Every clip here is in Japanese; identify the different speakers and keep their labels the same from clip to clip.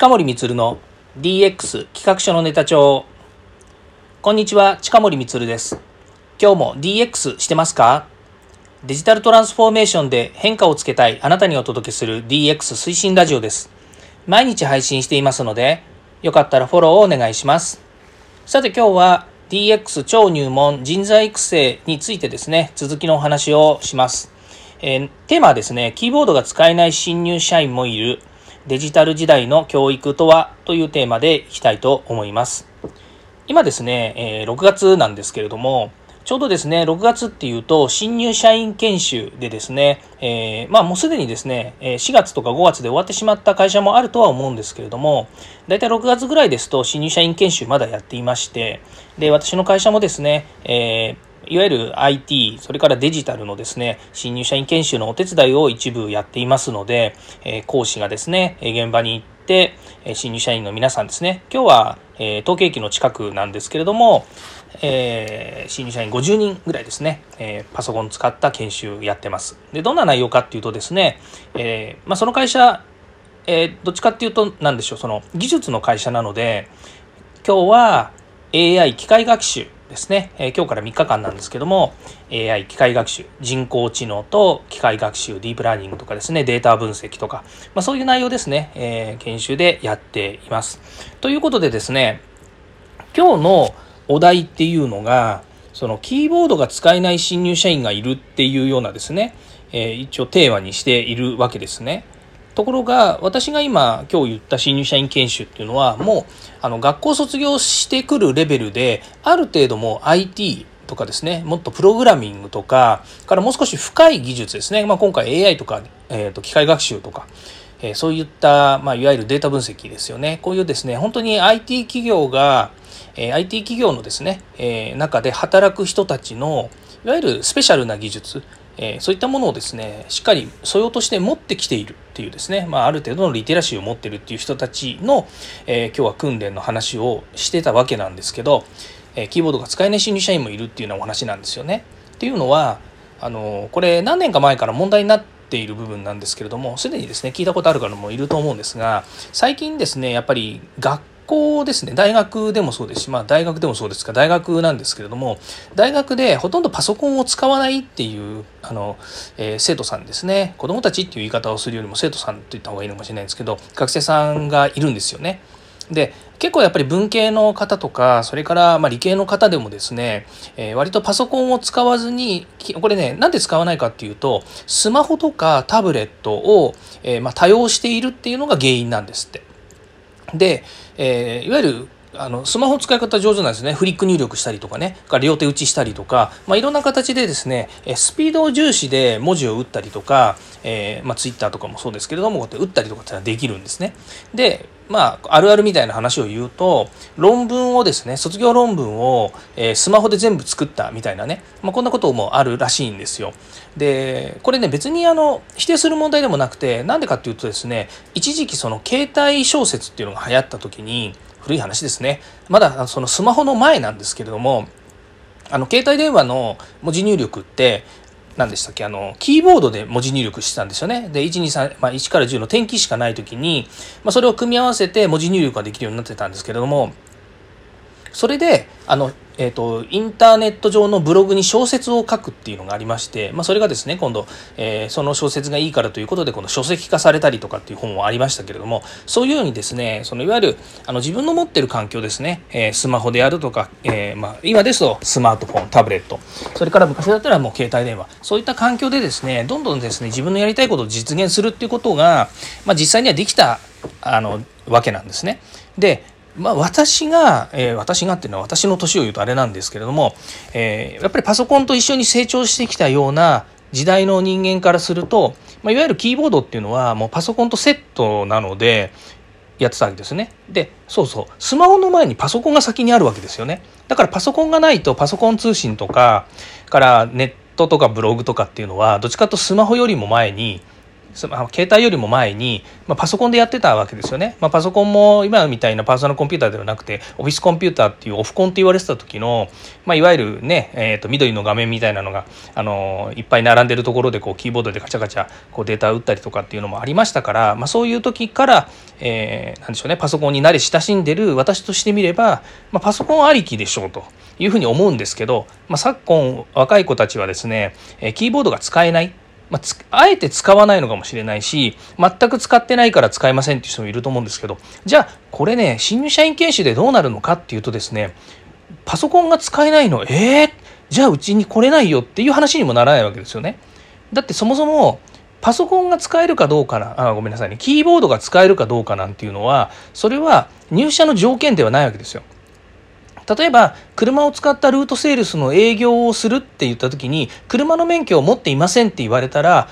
Speaker 1: 近森光の DX 企画書のネタ帳。こんにちは近森光です。今日も DX してますか？デジタルトランスフォーメーションで変化をつけたいあなたにお届けする DX 推進ラジオです。毎日配信していますのでよかったらフォローをお願いします。さて今日は DX 超入門人材育成についてですね続きのお話をします。えー、テーマはですね、キーボードが使えない新入社員もいる。デジタル時代の教育とはというテーマでいきたいと思います。今ですね、え、6月なんですけれども、ちょうどですね、6月っていうと、新入社員研修でですね、えー、まあもうすでにですね、4月とか5月で終わってしまった会社もあるとは思うんですけれども、だいたい6月ぐらいですと、新入社員研修まだやっていまして、で、私の会社もですね、えーいわゆる IT、それからデジタルのですね、新入社員研修のお手伝いを一部やっていますので、え講師がですね、現場に行って、新入社員の皆さんですね、今日は、え統計機の近くなんですけれども、えー、新入社員50人ぐらいですね、えー、パソコン使った研修やってます。で、どんな内容かっていうとですね、えー、まあ、その会社、えどっちかっていうと、何でしょう、その技術の会社なので、今日は AI 機械学習ですね、え、今日から3日間なんですけども AI 機械学習人工知能と機械学習ディープラーニングとかですねデータ分析とか、まあ、そういう内容ですね、え、研修でやっています。ということでですね今日のお題っていうのがそのキーボードが使えない新入社員がいるっていうようなですね、え、一応テーマにしているわけですね。ところが私が今今日言った新入社員研修っていうのはもうあの学校卒業してくるレベルである程度も IT とかですねもっとプログラミングとかからもう少し深い技術ですね、まあ、今回 AI とか、えー、と機械学習とかえそういった、まあ、いわゆるデータ分析ですよね。こういうですね、本当に IT 企業が、え IT 企業のですね、え中で働く人たちの、いわゆるスペシャルな技術、えそういったものをですねしっかり素養として持ってきているっていうですね、まあ、ある程度のリテラシーを持ってるっていう人たちの、えー、今日は訓練の話をしてたわけなんですけど、えー、キーボードが使えない新入社員もいるっていうようなお話なんですよね。っていうのはあのこれ何年か前から問題になっている部分なんですけれどもすでにですね聞いたことある方もいると思うんですが最近ですねやっぱり学校ですね大学でもそうですし、まあ、大学でもそうですが大学なんですけれども大学でほとんどパソコンを使わないっていうあの、えー、生徒さんですね子どもたちっていう言い方をするよりも生徒さんと言った方がいいのかもしれないんですけど学生さんがいるんですよね。で結構やっぱり文系の方とかそれからま理系の方でもですね、えー、割とパソコンを使わずにこれねなんで使わないかっていうとスマホとかタブレットを、えー、ま多用しているっていうのが原因なんですって。で、えー、いわゆるあのスマホ使い方上手なんですね。フリック入力したりとかね、両手打ちしたりとか、まあ、いろんな形でですね、スピードを重視で文字を打ったりとか、えー、まあ、Twitter とかもそうですけれども、こうやって打ったりとかってのはできるんですね。で、まあ、あるあるみたいな話を言うと、論文をですね、卒業論文を、えー、スマホで全部作ったみたいなね、まあ、こんなこともあるらしいんですよ。で、これね、別にあの、否定する問題でもなくて、なんでかっていうとですね、一時期その携帯小説っていうのが流行った時に、古い話ですね。まだそのスマホの前なんですけれども、あの、携帯電話の文字入力って、何でしたっけあのキーボードで文字入力してたんですよね。で123、まあ、1から10の点キーしかない時に、まあ、それを組み合わせて文字入力ができるようになってたんですけれどもそれであのえーと、インターネット上のブログに小説を書くっていうのがありまして、まあ、それがですね今度、えー、その小説がいいからということで今度書籍化されたりとかっていう本もありましたけれどもそういうようにですねそのいわゆるあの自分の持ってる環境ですね、えー、スマホであるとか、え、まあ、今ですとスマートフォンタブレットそれから昔だったらもう携帯電話そういった環境でですねどんどんですね自分のやりたいことを実現するっていうことが、まあ、実際にはできたあのわけなんですね。でまあ、私が、えー、私がっていうのは私の年を言うとあれなんですけれども、えー、やっぱりパソコンと一緒に成長してきたような時代の人間からすると、まあ、いわゆるキーボードっていうのはもうパソコンとセットなのでやってたわけですね。でそうそうスマホの前にパソコンが先にあるわけですよね。だからパソコンがないとパソコン通信とかからネットとかブログとかっていうのはどっちかとスマホよりも前に携帯よりも前に、まあ、パソコンでやってたわけですよね。まあ、パソコンも今みたいなパーソナルコンピューターではなくてオフィスコンピューターっていうオフコンって言われてた時の、まあ、いわゆるね、えー、と緑の画面みたいなのが、あのいっぱい並んでるところでこうキーボードでガチャガチャこうデータ打ったりとかっていうのもありましたから、まあ、そういう時から、えー、なんでしょうねパソコンに慣れ親しんでる私としてみれば、まあ、パソコンありきでしょうというふうに思うんですけど、まあ、昨今若い子たちはですねキーボードが使えないまあ、あえて使わないのかもしれないし全く使ってないから使えませんっていう人もいると思うんですけどじゃあこれね新入社員研修でどうなるのかっていうとですねパソコンが使えないのえー、じゃあうちに来れないよっていう話にもならないわけですよね。だってそもそもパソコンが使えるかどうかなあごめんなさいねキーボードが使えるかどうかなんていうのはそれは入社の条件ではないわけですよ。例えば車を使ったルートセールスの営業をするって言った時に車の免許を持っていませんって言われたら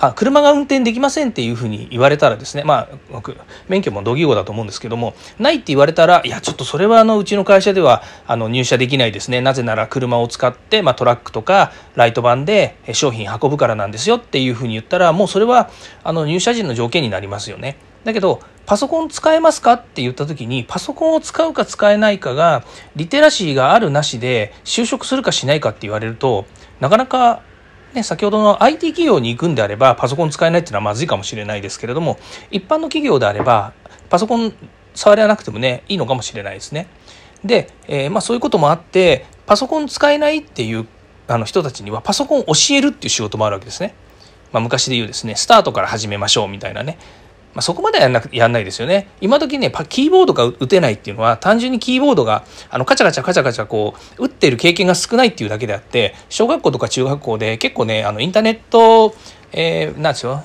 Speaker 1: あ車が運転できませんっていうふうに言われたらですねまあ僕免許も同義語だと思うんですけどもないって言われたらいやちょっとそれはあのうちの会社ではあの入社できないですねなぜなら車を使って、まあ、トラックとかライトバンで商品運ぶからなんですよっていうふうに言ったらもうそれはあの入社時の条件になりますよね。だけどパソコン使えますかって言った時にパソコンを使うか使えないかがリテラシーがあるなしで就職するかしないかって言われるとなかなかね、先ほどの IT 企業に行くんであればパソコン使えないっていうのはまずいかもしれないですけれども一般の企業であればパソコン触れなくてもねいいのかもしれないですね。で、えー、まあ、そういうこともあってパソコン使えないっていうあの人たちにはパソコン教えるっていう仕事もあるわけですね。まあ、昔で言うですねスタートから始めましょうみたいなねまあ、そこまではやんなやんないですよね。今時ね、キーボードが打てないっていうのは、単純にキーボードが、あの、カチャカチャカチャカチャこう、打ってる経験が少ないっていうだけであって、小学校とか中学校で結構ね、あの、インターネット、えー、なんですよ、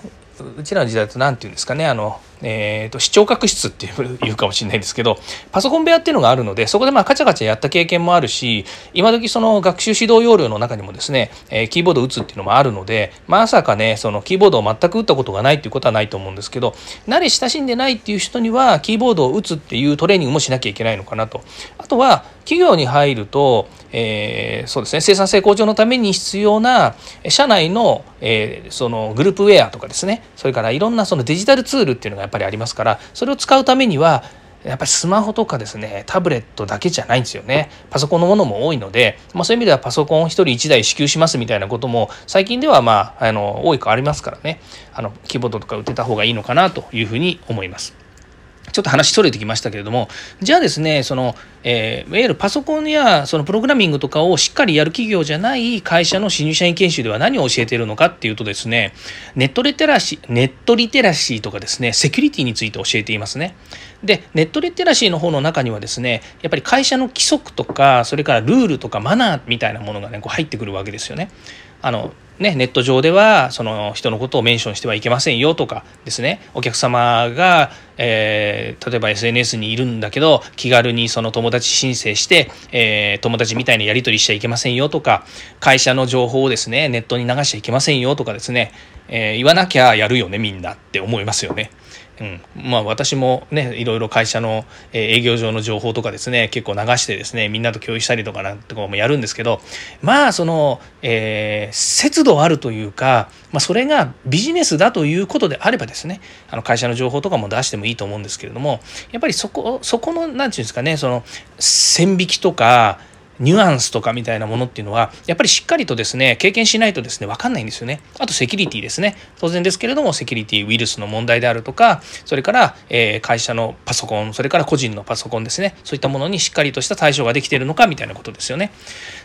Speaker 1: うちらの時代だと何て言うんですかね、あの、えーと、視聴覚室っていうかもしれないんですけどパソコン部屋っていうのがあるのでそこでまあカチャカチャやった経験もあるし今時その学習指導要領の中にもですね、えー、キーボードを打つっていうのもあるのでまさかねそのキーボードを全く打ったことがないっていうことはないと思うんですけど慣れ親しんでないっていう人にはキーボードを打つっていうトレーニングもしなきゃいけないのかなと。あとは企業に入ると、えー、そうですね。生産性向上のために必要な社内の,、えー、そのグループウェアとかですね。それからいろんなそのデジタルツールっていうのがやっぱりありますからそれを使うためにはやっぱりスマホとかですねタブレットだけじゃないんですよね。パソコンのものも多いので、まあ、そういう意味ではパソコン1人1台支給しますみたいなことも最近ではまああの多いかありますからね。あのキーボードとか打てた方がいいのかなというふうに思います。ちょっと話それてきましたけれども、じゃあですね、その、えー、いわゆるパソコンやそのプログラミングとかをしっかりやる企業じゃない会社の新入社員研修では何を教えているのかっていうとですね、ネットリテラシー、ネットリテラシーとかですね、セキュリティについて教えていますね。で、ネットリテラシーの方の中にはですね、やっぱり会社の規則とか、それからルールとかマナーみたいなものがね、こう入ってくるわけですよね。あのね、ネット上ではその人のことをメンションしてはいけませんよとかですねお客様が、えー、例えば SNS にいるんだけど気軽にその友達申請して、えー、友達みたいなやり取りしちゃいけませんよとか会社の情報をですねネットに流しちゃいけませんよとかですね、えー、言わなきゃやるよねみんなって思いますよね。うん、まあ私もねいろいろ会社の営業上の情報とかですね結構流してですねみんなと共有したりとかなんてこともやるんですけどまあその、えー、節度あるというか、まあ、それがビジネスだということであればですねあの会社の情報とかも出してもいいと思うんですけれどもやっぱりそこそこの何て言うんですかねその線引きとかニュアンスとかみたいなものっていうのはやっぱりしっかりとですね経験しないとですね分かんないんですよね。あとセキュリティですね。当然ですけれどもセキュリティウイルスの問題であるとかそれから、えー、会社のパソコンそれから個人のパソコンですね。そういったものにしっかりとした対処ができているのかみたいなことですよね。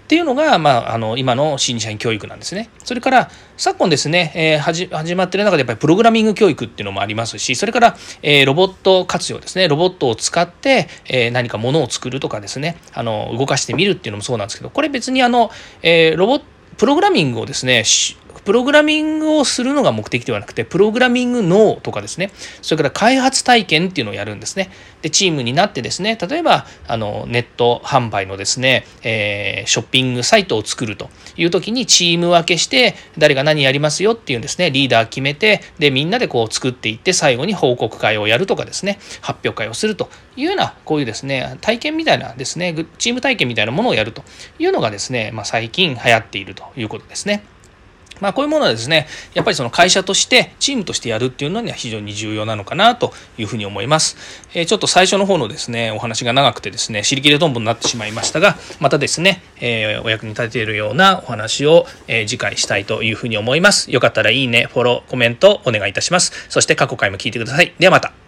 Speaker 1: っていうのが、まあ、あの今の新社員教育なんですね。それから昨今ですね、えー、始まってる中でやっぱりプログラミング教育っていうのもありますしそれから、えー、ロボット活用ですね。ロボットを使って、えー、何かものを作るとかですね。あの動かしてみるっていうのもそうなんですけどこれ別にあの、えー、ロボットプログラミングをですねプログラミングをするのが目的ではなくて、プログラミング脳とかですね、それから開発体験っていうのをやるんですね。で、チームになってですね、例えば、あの、ネット販売のですね、えー、ショッピングサイトを作るという時にチーム分けして、誰が何やりますよっていうんですね、リーダー決めて、で、みんなでこう作っていって、最後に報告会をやるとかですね、発表会をするというような、こういうですね、体験みたいなですね、チーム体験みたいなものをやるというのがですね、まあ、最近流行っているということですね。まあ、こういうものはですねやっぱりその会社としてチームとしてやるっていうのには非常に重要なのかなというふうに思います、えー、ちょっと最初の方のですねお話が長くてですね尻切れトンボになってしまいましたがまたですね、えー、お役に立てているようなお話を、えー、次回したいというふうに思います。よかったらいいねフォローコメントお願いいたします。そして過去回も聞いてください。ではまた。